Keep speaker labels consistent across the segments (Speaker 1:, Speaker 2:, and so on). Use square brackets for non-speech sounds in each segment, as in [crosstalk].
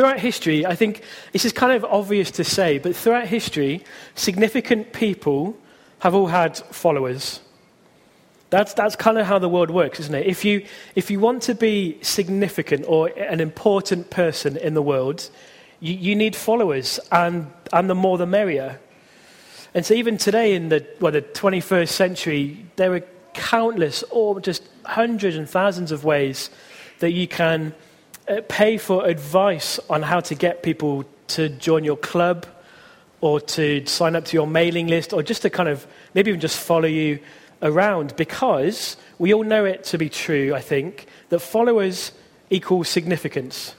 Speaker 1: Throughout history, I think this is kind of obvious to say, but throughout history, significant people have all had followers. That's, that's kind of how the world works, isn't it? If you, if you want to be significant or an important person in the world, you, you need followers, and, and the more the merrier. And so, even today in the, well, the 21st century, there are countless, or just hundreds and thousands of ways that you can Uh, pay for advice on how to get people to join your club or to sign up to your mailing list or just to kind of maybe even just follow you around because we all know it to be true, I think, that followers equal significance.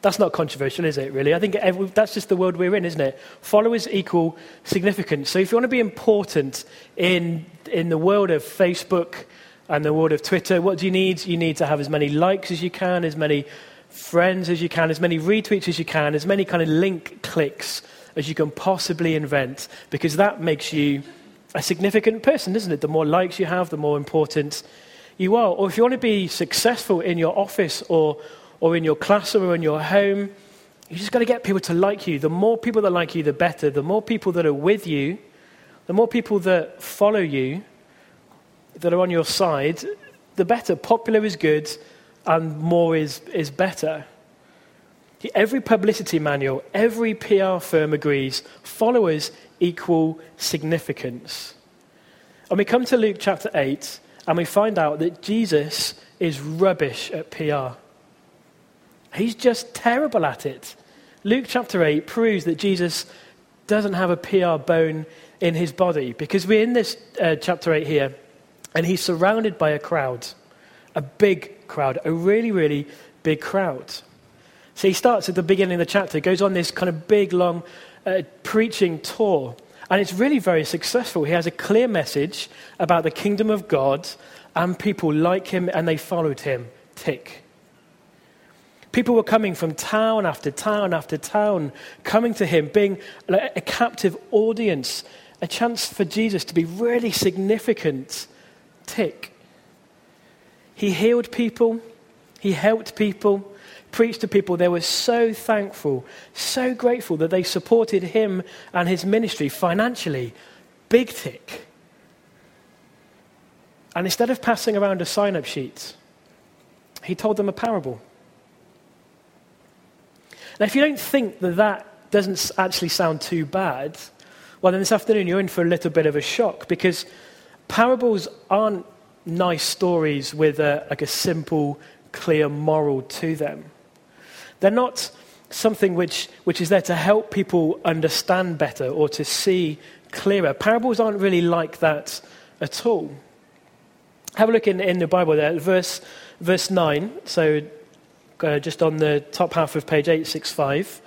Speaker 1: That's not controversial, is it, really? I think every, that's just the world we're in, isn't it? Followers equal significance. So if you want to be important in, in the world of Facebook and the world of Twitter, what do you need? You need to have as many likes as you can, as many friends as you can, as many retweets as you can, as many kind of link clicks as you can possibly invent, because that makes you a significant person, doesn't it? The more likes you have, the more important you are. Or if you want to be successful in your office or or in your classroom or in your home. You just got to get people to like you. The more people that like you, the better. The more people that are with you, the more people that follow you, that are on your side, the better. Popular is good, and more is, is better. Every publicity manual, every PR firm agrees followers equal significance. And we come to Luke chapter 8, and we find out that Jesus is rubbish at PR. He's just terrible at it. Luke chapter 8 proves that Jesus doesn't have a PR bone in his body because we're in this uh, chapter 8 here and he's surrounded by a crowd, a big crowd, a really, really big crowd. So he starts at the beginning of the chapter, goes on this kind of big, long uh, preaching tour, and it's really very successful. He has a clear message about the kingdom of God, and people like him and they followed him. Tick. People were coming from town after town after town, coming to him, being a captive audience, a chance for Jesus to be really significant. Tick. He healed people, he helped people, preached to people. They were so thankful, so grateful that they supported him and his ministry financially. Big tick. And instead of passing around a sign up sheet, he told them a parable. Now, if you don't think that that doesn't actually sound too bad, well, then this afternoon you're in for a little bit of a shock because parables aren't nice stories with a, like a simple, clear moral to them. They're not something which, which is there to help people understand better or to see clearer. Parables aren't really like that at all. Have a look in, in the Bible there, verse, verse 9. So uh, just on the top half of page 865.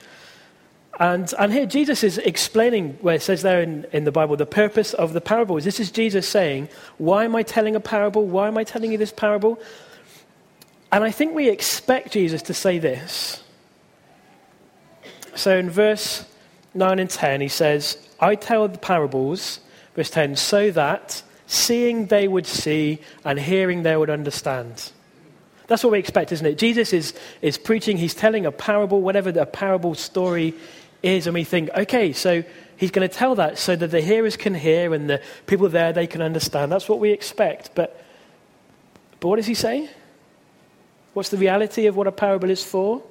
Speaker 1: And, and here Jesus is explaining, where it says there in, in the Bible, the purpose of the parables. This is Jesus saying, Why am I telling a parable? Why am I telling you this parable? And I think we expect Jesus to say this. So in verse 9 and 10, he says, I tell the parables, verse 10, so that seeing they would see and hearing they would understand. That's what we expect, isn't it? Jesus is, is preaching, he's telling a parable, whatever the parable story is, and we think, okay, so he's going to tell that so that the hearers can hear and the people there, they can understand. That's what we expect. But, but what does he say? What's the reality of what a parable is for?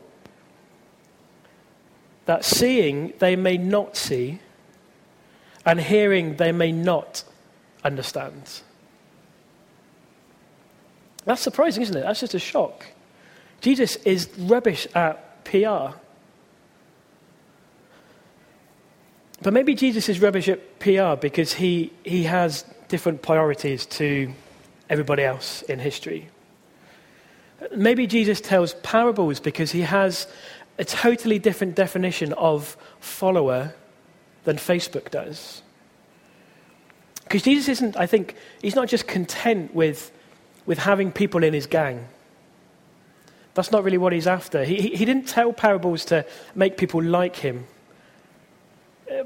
Speaker 1: That seeing they may not see, and hearing they may not understand. That's surprising, isn't it? That's just a shock. Jesus is rubbish at PR. But maybe Jesus is rubbish at PR because he, he has different priorities to everybody else in history. Maybe Jesus tells parables because he has a totally different definition of follower than Facebook does. Because Jesus isn't, I think, he's not just content with with having people in his gang. That's not really what he's after. He, he, he didn't tell parables to make people like him.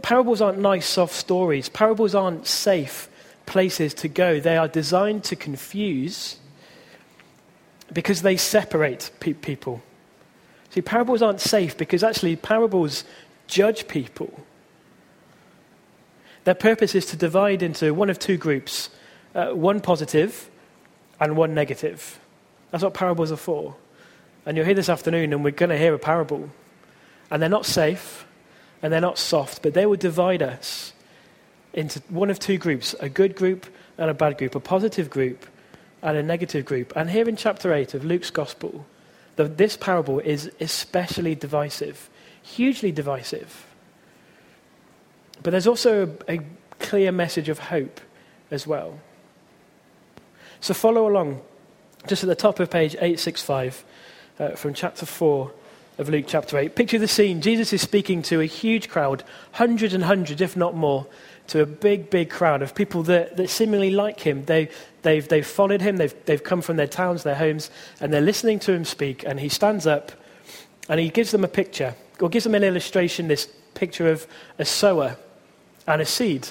Speaker 1: Parables aren't nice, soft stories. Parables aren't safe places to go. They are designed to confuse because they separate pe- people. See, parables aren't safe because actually parables judge people. Their purpose is to divide into one of two groups uh, one positive and one negative. That's what parables are for. And you'll hear this afternoon, and we're going to hear a parable. And they're not safe, and they're not soft, but they will divide us into one of two groups a good group and a bad group, a positive group and a negative group. And here in chapter 8 of Luke's Gospel, the, this parable is especially divisive, hugely divisive. But there's also a, a clear message of hope as well. So follow along just at the top of page 865 uh, from chapter 4 of Luke chapter 8. Picture the scene. Jesus is speaking to a huge crowd, hundreds and hundreds, if not more, to a big, big crowd of people that, that seemingly like him. They, they've, they've followed him, they've, they've come from their towns, their homes, and they're listening to him speak. And he stands up and he gives them a picture, or gives them an illustration, this picture of a sower and a seed.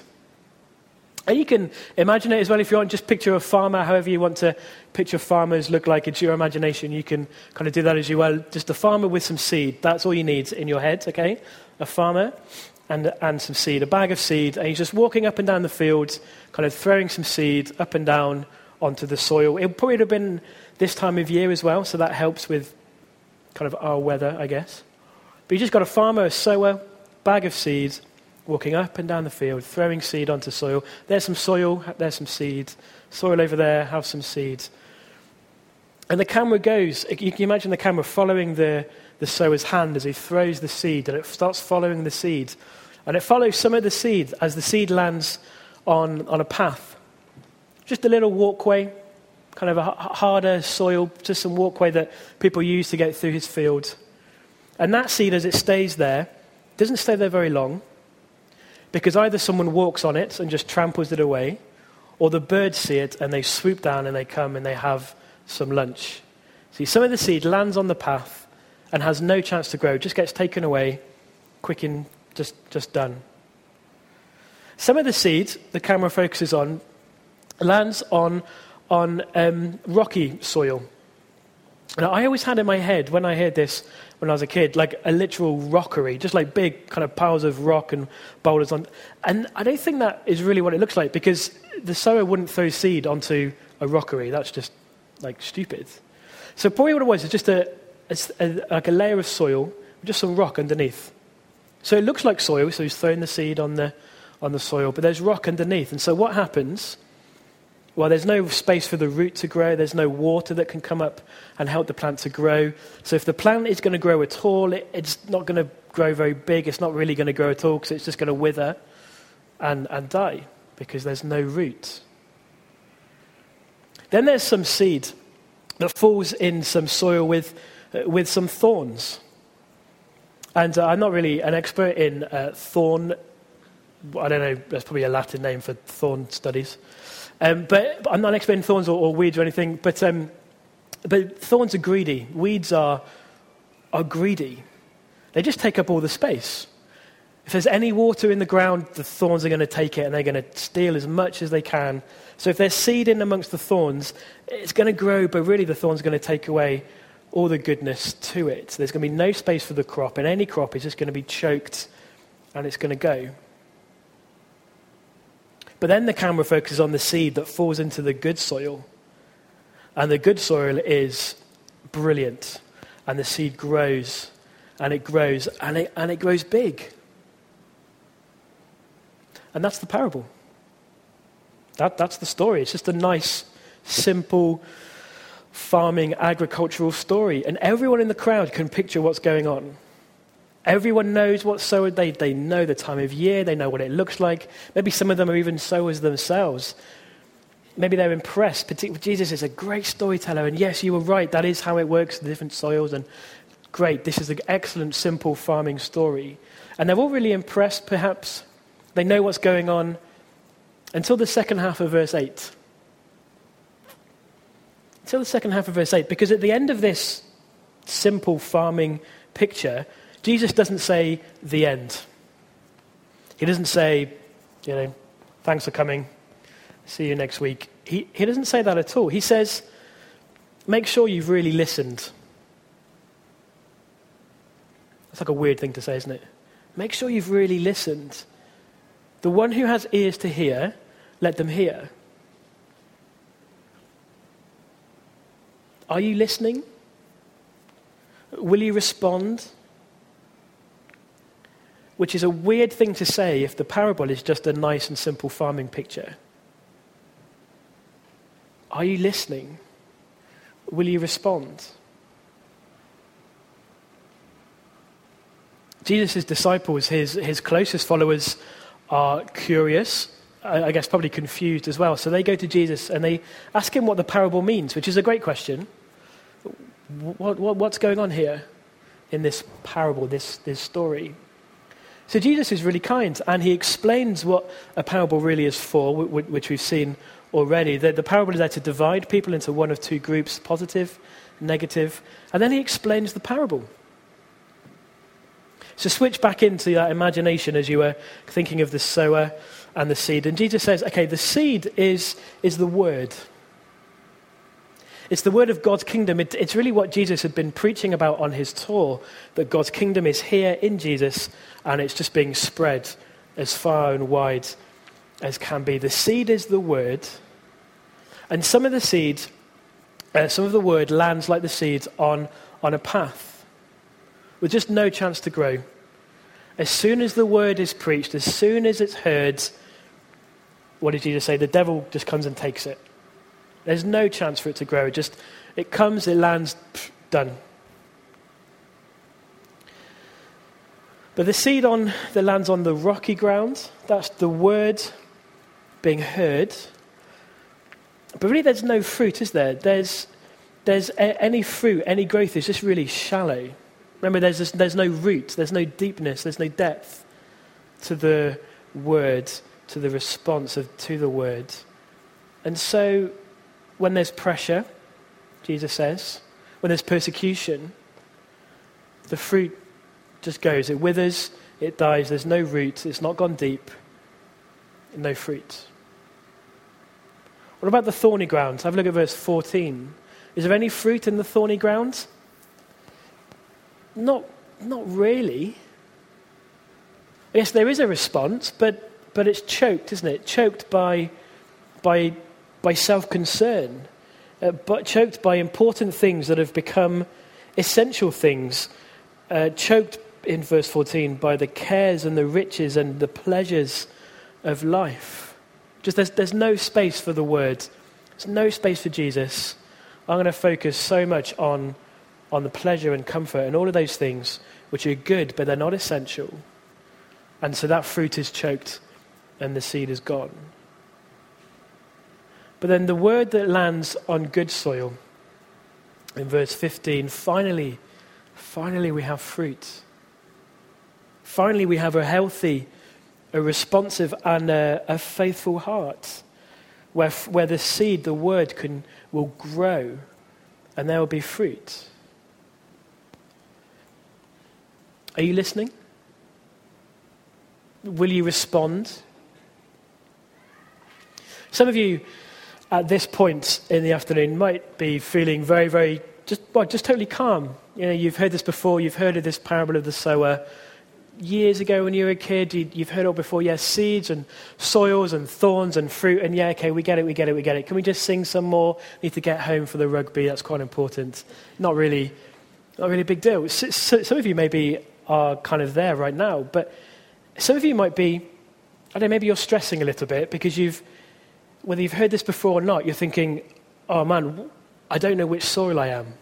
Speaker 1: And you can imagine it as well if you want, just picture a farmer, however you want to picture farmers look like. It's your imagination. You can kind of do that as you well. Just a farmer with some seed. That's all you need in your head, okay? A farmer and, and some seed, a bag of seed. And he's just walking up and down the field, kind of throwing some seed up and down onto the soil. It probably would have been this time of year as well, so that helps with kind of our weather, I guess. But you just got a farmer, a sower, bag of seeds walking up and down the field, throwing seed onto soil. There's some soil, there's some seed. Soil over there, have some seed. And the camera goes, you can imagine the camera following the, the sower's hand as he throws the seed, and it starts following the seed. And it follows some of the seed as the seed lands on, on a path. Just a little walkway, kind of a harder soil, just some walkway that people use to get through his field. And that seed, as it stays there, doesn't stay there very long. Because either someone walks on it and just tramples it away, or the birds see it and they swoop down and they come and they have some lunch. See, some of the seed lands on the path and has no chance to grow, just gets taken away, quick and just, just done. Some of the seed the camera focuses on lands on, on um, rocky soil. Now, I always had in my head when I heard this when I was a kid, like a literal rockery, just like big kind of piles of rock and boulders on. And I don't think that is really what it looks like because the sower wouldn't throw seed onto a rockery. That's just like stupid. So probably what it was is just a, a, like a layer of soil with just some rock underneath. So it looks like soil, so he's throwing the seed on the, on the soil, but there's rock underneath. And so what happens well, there's no space for the root to grow, there's no water that can come up and help the plant to grow. So, if the plant is going to grow at all, it, it's not going to grow very big, it's not really going to grow at all because it's just going to wither and, and die because there's no root. Then there's some seed that falls in some soil with, uh, with some thorns. And uh, I'm not really an expert in uh, thorn. I don't know, there's probably a Latin name for thorn studies. Um, but, I'm not an expert in thorns or, or weeds or anything, but, um, but thorns are greedy. Weeds are, are greedy. They just take up all the space. If there's any water in the ground, the thorns are going to take it and they're going to steal as much as they can. So if there's seed in amongst the thorns, it's going to grow, but really the thorns are going to take away all the goodness to it. There's going to be no space for the crop, and any crop is just going to be choked and it's going to go. But then the camera focuses on the seed that falls into the good soil. And the good soil is brilliant. And the seed grows and it grows and it, and it grows big. And that's the parable. That, that's the story. It's just a nice, simple farming, agricultural story. And everyone in the crowd can picture what's going on. Everyone knows what sower they, they know the time of year, they know what it looks like. Maybe some of them are even sowers themselves. Maybe they're impressed. Particularly, Jesus is a great storyteller, and yes, you were right, that is how it works, the different soils, and great, this is an excellent, simple farming story. And they're all really impressed, perhaps. They know what's going on until the second half of verse 8. Until the second half of verse 8, because at the end of this simple farming picture, Jesus doesn't say the end. He doesn't say, you know, thanks for coming, see you next week. He, he doesn't say that at all. He says, make sure you've really listened. It's like a weird thing to say, isn't it? Make sure you've really listened. The one who has ears to hear, let them hear. Are you listening? Will you respond? Which is a weird thing to say if the parable is just a nice and simple farming picture. Are you listening? Will you respond? Jesus' disciples, his, his closest followers, are curious, I guess probably confused as well. So they go to Jesus and they ask him what the parable means, which is a great question. What, what, what's going on here in this parable, this, this story? So Jesus is really kind and he explains what a parable really is for, which we've seen already. The, the parable is there to divide people into one of two groups positive, negative, and then he explains the parable. So switch back into that imagination as you were thinking of the sower and the seed. And Jesus says, okay, the seed is, is the word. It's the word of God's kingdom. It, it's really what Jesus had been preaching about on his tour that God's kingdom is here in Jesus and it's just being spread as far and wide as can be. The seed is the word, and some of the seed, uh, some of the word lands like the seeds on, on a path with just no chance to grow. As soon as the word is preached, as soon as it's heard, what did Jesus say? The devil just comes and takes it. There's no chance for it to grow. It just it comes, it lands, pff, done. But the seed on that lands on the rocky ground, that's the word being heard. But really, there's no fruit, is there? There's, there's a, any fruit, any growth is just really shallow. Remember, there's, this, there's no root, there's no deepness, there's no depth to the word, to the response of, to the word. And so, when there's pressure, Jesus says, when there's persecution, the fruit just goes. It withers, it dies, there's no root, it's not gone deep, no fruit. What about the thorny ground? Have a look at verse 14. Is there any fruit in the thorny ground? Not, not really. Yes, there is a response, but, but it's choked, isn't it? Choked by, by, by self concern, uh, but choked by important things that have become essential things, uh, choked in verse 14 by the cares and the riches and the pleasures of life. Just there's, there's no space for the word, there's no space for Jesus. I'm going to focus so much on on the pleasure and comfort and all of those things which are good, but they're not essential. And so that fruit is choked and the seed is gone. But then the word that lands on good soil in verse 15 finally, finally we have fruit. Finally, we have a healthy, a responsive, and a, a faithful heart where, where the seed, the word, can, will grow and there will be fruit. Are you listening? Will you respond? Some of you at this point in the afternoon might be feeling very, very, just, well, just totally calm. You know, you've heard this before, you've heard of this parable of the sower. Years ago when you were a kid, you, have heard it before. Yes, yeah, seeds and soils and thorns and fruit. And yeah, okay, we get it, we get it, we get it. Can we just sing some more? Need to get home for the rugby. That's quite important. Not really, not really a big deal. So, so, some of you maybe are kind of there right now. But some of you might be, I don't know, maybe you're stressing a little bit because you've, whether you've heard this before or not, you're thinking, oh man, I don't know which soil I am.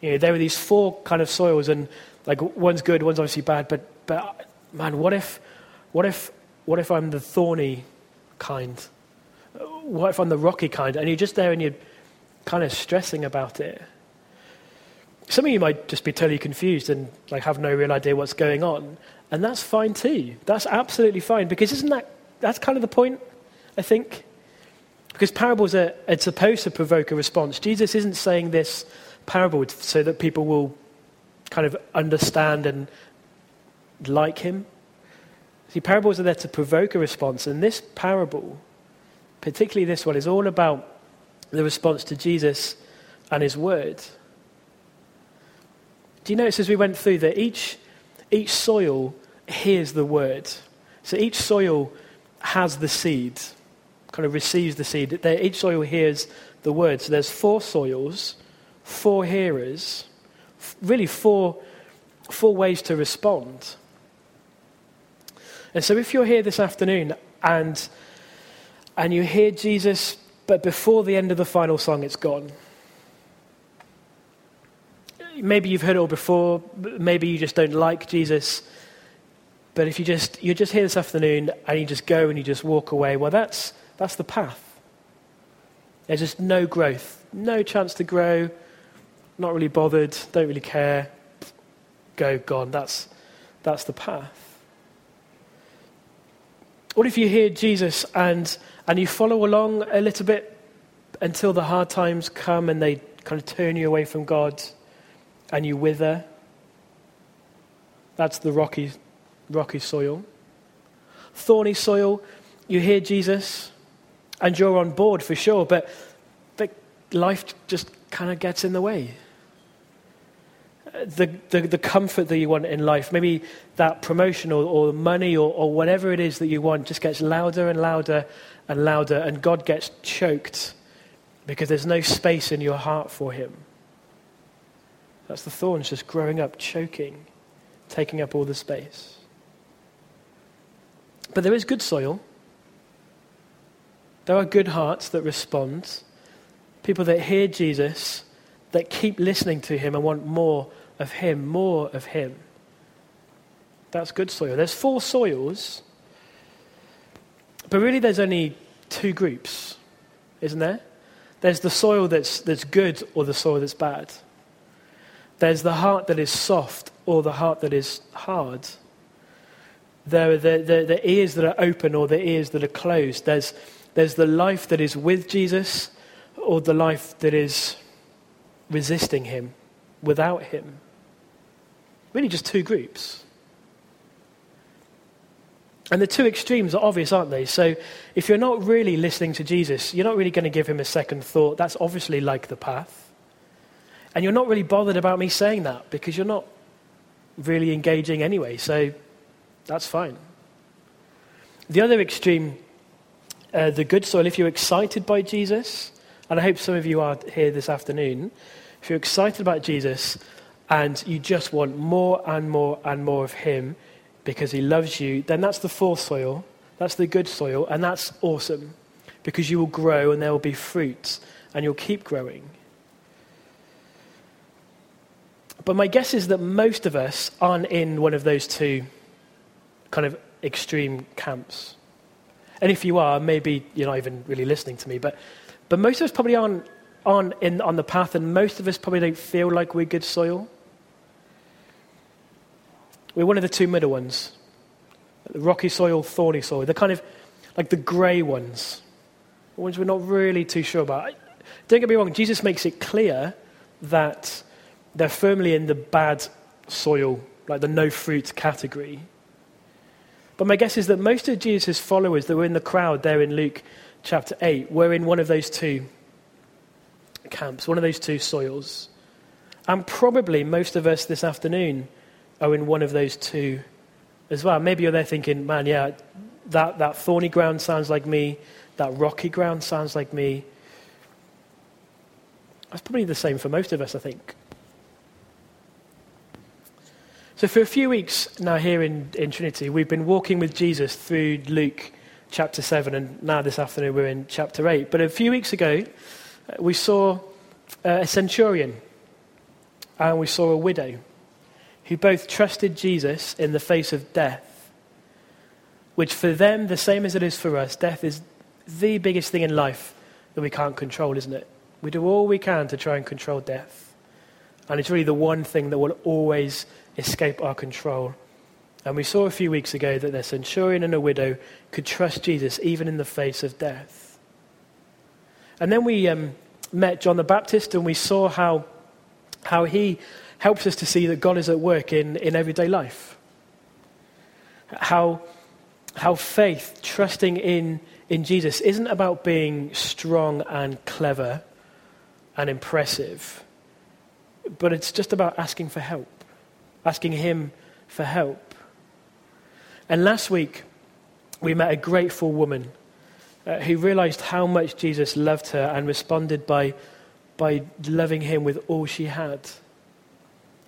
Speaker 1: You know, there are these four kind of soils, and like one's good, one's obviously bad, but, but man, what if, what if, what if I'm the thorny kind? What if I'm the rocky kind? And you're just there and you're kind of stressing about it. Some of you might just be totally confused and like have no real idea what's going on, and that's fine too. That's absolutely fine because isn't that that's kind of the point? I think because parables are, are supposed to provoke a response. Jesus isn't saying this parable so that people will kind of understand and like him. See, parables are there to provoke a response, and this parable, particularly this one, is all about the response to Jesus and his word. Do you notice as we went through that each, each soil hears the word? So each soil has the seed, kind of receives the seed. Each soil hears the word. So there's four soils, four hearers, really four, four ways to respond. And so if you're here this afternoon and, and you hear Jesus, but before the end of the final song, it's gone. Maybe you've heard it all before, maybe you just don't like Jesus. But if you just, you're just here this afternoon and you just go and you just walk away, well, that's, that's the path. There's just no growth, no chance to grow, not really bothered, don't really care, go, gone. That's, that's the path. What if you hear Jesus and, and you follow along a little bit until the hard times come and they kind of turn you away from God and you wither? That's the rocky, rocky soil. Thorny soil, you hear Jesus and you're on board for sure, but, but life just kind of gets in the way. The, the, the, comfort that you want in life, maybe that promotion or, or money or, or whatever it is that you want, just gets louder and louder and louder, and God gets choked because there's no space in your heart for Him. That's the thorns just growing up, choking, taking up all the space. But there is good soil. There are good hearts that respond, people that hear Jesus, that keep listening to him and want more of him, more of him. That's good soil. There's four soils, but really there's only two groups, isn't there? There's the soil that's, that's good or the soil that's bad. There's the heart that is soft or the heart that is hard. There are the, the, the ears that are open or the ears that are closed. There's there's the life that is with Jesus or the life that is resisting him without him. Really, just two groups. And the two extremes are obvious, aren't they? So, if you're not really listening to Jesus, you're not really going to give him a second thought. That's obviously like the path. And you're not really bothered about me saying that because you're not really engaging anyway. So, that's fine. The other extreme uh, the good soil, if you're excited by Jesus, and I hope some of you are here this afternoon, if you're excited about Jesus and you just want more and more and more of Him because He loves you, then that's the fourth soil. That's the good soil, and that's awesome because you will grow and there will be fruit and you'll keep growing. But my guess is that most of us aren't in one of those two kind of extreme camps. And if you are, maybe you're not even really listening to me. But, but most of us probably aren't, aren't in, on the path, and most of us probably don't feel like we're good soil. We're one of the two middle ones the rocky soil, thorny soil. They're kind of like the grey ones, the ones we're not really too sure about. Don't get me wrong, Jesus makes it clear that they're firmly in the bad soil, like the no fruit category. But my guess is that most of Jesus' followers that were in the crowd there in Luke chapter 8 were in one of those two camps, one of those two soils. And probably most of us this afternoon are in one of those two as well. Maybe you're there thinking, man, yeah, that, that thorny ground sounds like me, that rocky ground sounds like me. That's probably the same for most of us, I think. So, for a few weeks now here in, in Trinity, we've been walking with Jesus through Luke chapter 7, and now this afternoon we're in chapter 8. But a few weeks ago, uh, we saw uh, a centurion and we saw a widow who both trusted Jesus in the face of death, which for them, the same as it is for us, death is the biggest thing in life that we can't control, isn't it? We do all we can to try and control death. And it's really the one thing that will always escape our control. And we saw a few weeks ago that the centurion and a widow could trust Jesus even in the face of death. And then we um, met John the Baptist and we saw how, how he helps us to see that God is at work in, in everyday life. How, how faith, trusting in, in Jesus, isn't about being strong and clever and impressive, but it's just about asking for help asking Him for help. And last week, we met a grateful woman uh, who realized how much Jesus loved her and responded by, by loving Him with all she had.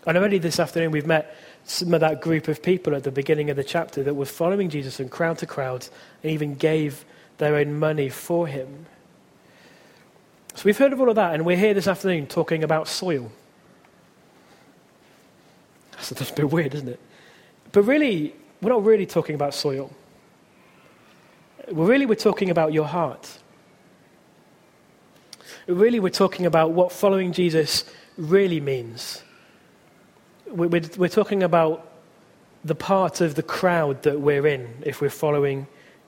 Speaker 1: And already this afternoon, we've met some of that group of people at the beginning of the chapter that were following Jesus from crowd to crowd and even gave their own money for him. So we've heard of all of that, and we're here this afternoon talking about soil. [laughs] That's a bit weird, isn't it? But really, we're not really talking about soil. We're really, we're talking about your heart. Really, we're talking about what following Jesus really means we're, we're talking about the part of the crowd that we're in if we're following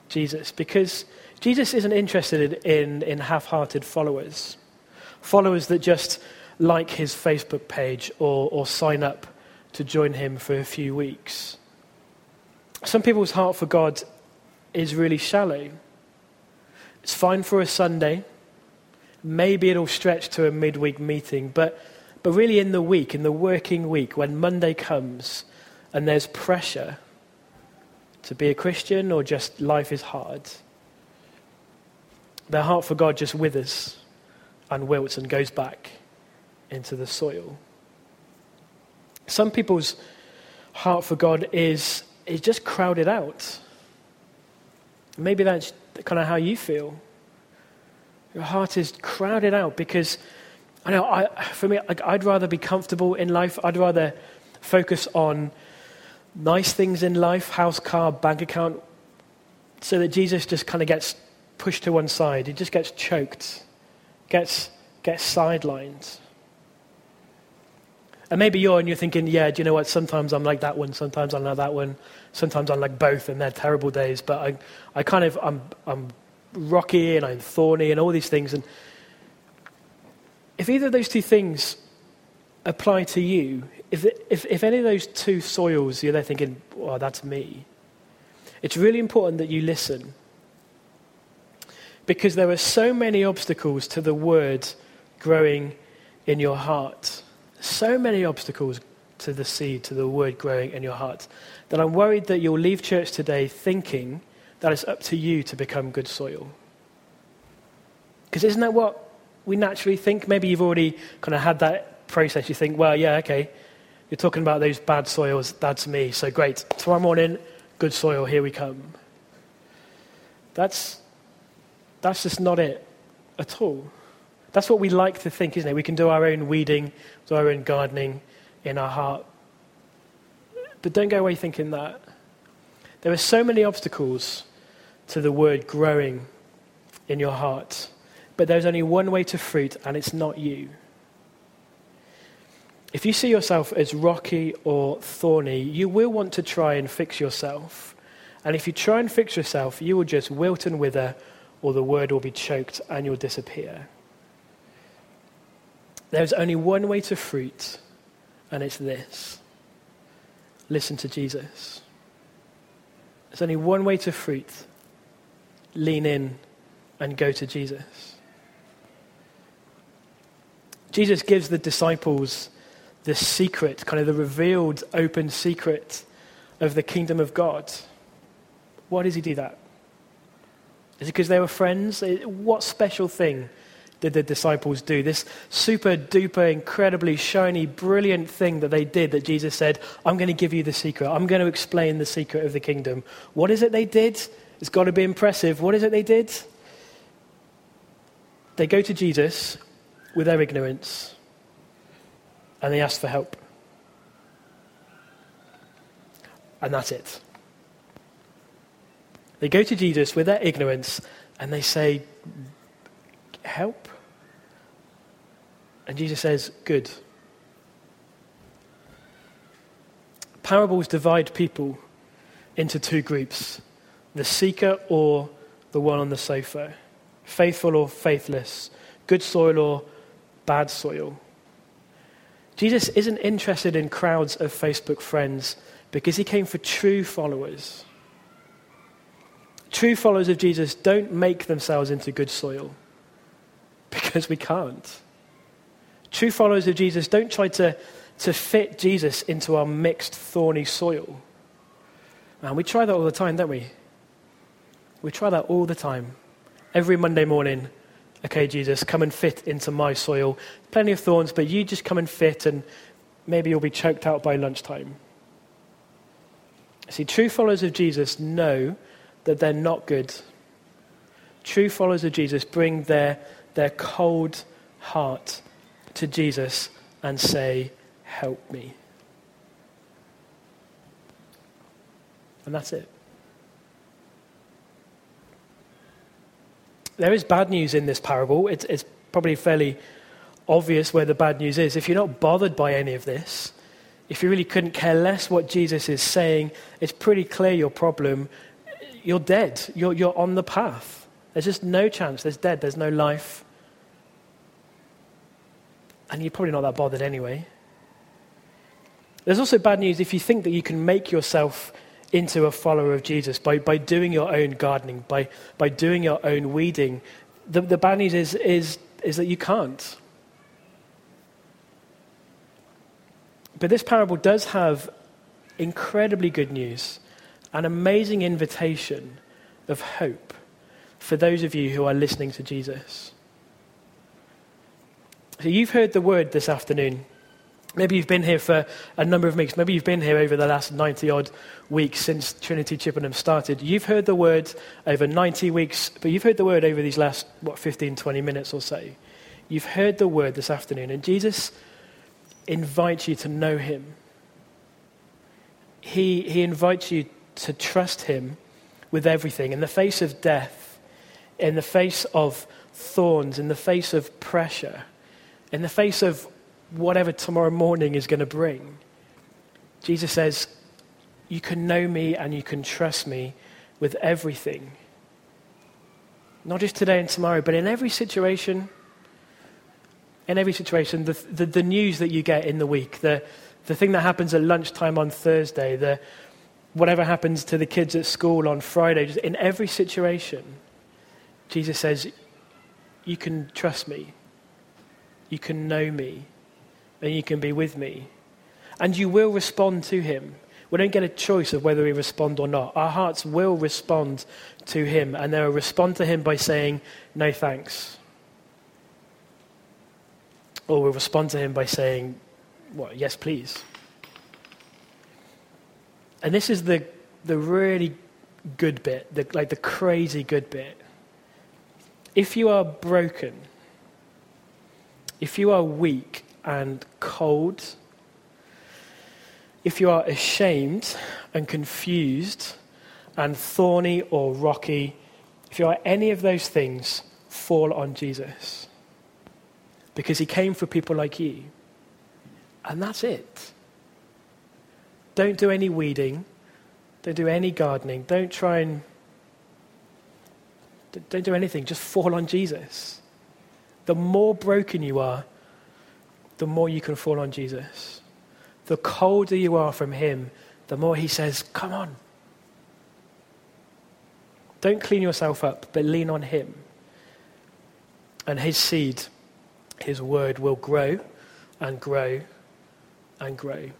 Speaker 1: Jesus. Because Jesus isn't interested in, in half hearted followers, followers that just like his Facebook page or, or sign up to join him for a few weeks. Some people's heart for God is really shallow. It's fine for a Sunday. Maybe it'll stretch to a midweek meeting, but but really, in the week, in the working week, when Monday comes and there's pressure to be a Christian or just life is hard, their heart for God just withers and wilts and goes back into the soil. Some people's heart for God is, is just crowded out. Maybe that's kind of how you feel. Your heart is crowded out because I know, I, for me, I'd rather be comfortable in life. I'd rather focus on nice things in life house, car, bank account so that Jesus just kind of gets pushed to one side. He just gets choked, gets, gets sidelined. And maybe you're and you're thinking, yeah, do you know what? Sometimes I'm like that one, sometimes I'm like that one, sometimes I'm like both, and they're terrible days. But I, I kind of, I'm, I'm rocky and I'm thorny and all these things. And if either of those two things apply to you, if, if, if any of those two soils you're there thinking, well, that's me, it's really important that you listen. Because there are so many obstacles to the word growing in your heart. So many obstacles to the seed, to the word growing in your heart, that I'm worried that you'll leave church today thinking that it's up to you to become good soil. Because isn't that what we naturally think. Maybe you've already kind of had that process. You think, well, yeah, okay, you're talking about those bad soils. That's me. So great. Tomorrow morning, good soil. Here we come. That's, that's just not it at all. That's what we like to think, isn't it? We can do our own weeding, do our own gardening in our heart. But don't go away thinking that. There are so many obstacles to the word growing in your heart. But there's only one way to fruit, and it's not you. If you see yourself as rocky or thorny, you will want to try and fix yourself. And if you try and fix yourself, you will just wilt and wither, or the word will be choked and you'll disappear. There's only one way to fruit, and it's this listen to Jesus. There's only one way to fruit lean in and go to Jesus. Jesus gives the disciples the secret, kind of the revealed, open secret of the kingdom of God. Why does he do that? Is it because they were friends? What special thing did the disciples do? This super duper, incredibly shiny, brilliant thing that they did that Jesus said, I'm going to give you the secret. I'm going to explain the secret of the kingdom. What is it they did? It's got to be impressive. What is it they did? They go to Jesus with their ignorance and they ask for help. And that's it. They go to Jesus with their ignorance and they say, Help? And Jesus says, Good. Parables divide people into two groups the seeker or the one on the sofa, faithful or faithless, good soil or bad soil. Jesus isn't interested in crowds of Facebook friends because he came for true followers. True followers of Jesus don't make themselves into good soil [laughs] because we can't. True followers of Jesus don't try to to fit Jesus into our mixed, thorny soil. And we try that all the time, don't we? We try that all the time. Every Monday morning, okay, Jesus, come and fit into my soil. Plenty of thorns, but you just come and fit, and maybe you'll be choked out by lunchtime. See, true followers of Jesus know that they're not good. True followers of Jesus bring their, their cold heart to Jesus and say, Help me. And that's it. There is bad news in this parable. It's, it's probably fairly obvious where the bad news is. If you're not bothered by any of this, if you really couldn't care less what Jesus is saying, it's pretty clear your problem. You're dead. You're, you're on the path. There's just no chance. There's dead. There's no life. And you're probably not that bothered anyway. There's also bad news if you think that you can make yourself into a follower of Jesus by, by doing your own gardening, by, by doing your own weeding. The, the bad news is, is, is that you can't. But this parable does have incredibly good news, an amazing invitation of hope for those of you who are listening to Jesus. So you've heard the word this afternoon. Maybe you've been here for a number of weeks. Maybe you've been here over the last 90 odd weeks since Trinity Chippenham started. You've heard the word over 90 weeks, but you've heard the word over these last, what, 15, 20 minutes or so. You've heard the word this afternoon, and Jesus invites you to know him. He, he invites you to trust him with everything in the face of death, in the face of thorns, in the face of pressure, in the face of whatever tomorrow morning is going to bring. Jesus says, You can know me and you can trust me with everything. Not just today and tomorrow, but in every situation in every situation, the, the, the, news that you get in the week, the, the thing that happens at lunchtime on Thursday, the, whatever happens to the kids at school on Friday, just in every situation, Jesus says, You can trust me, you can know me, and you can be with me. And you will respond to him. We don't get a choice of whether we respond or not. Our hearts will respond to him, and they'll respond to him by saying, No thanks. Or we'll respond to him by saying, Well, yes, please. And this is the, the really good bit, the, like the crazy good bit. If you are broken, if you are weak and cold, if you are ashamed and confused and thorny or rocky, if you are any of those things, fall on Jesus because he came for people like you. And that's it. Don't do any weeding. Don't do any gardening. Don't try and. Don't do anything. Just fall on Jesus. The more broken you are, the more you can fall on Jesus. The colder you are from Him, the more He says, Come on. Don't clean yourself up, but lean on Him. And His seed his word will grow and grow and grow.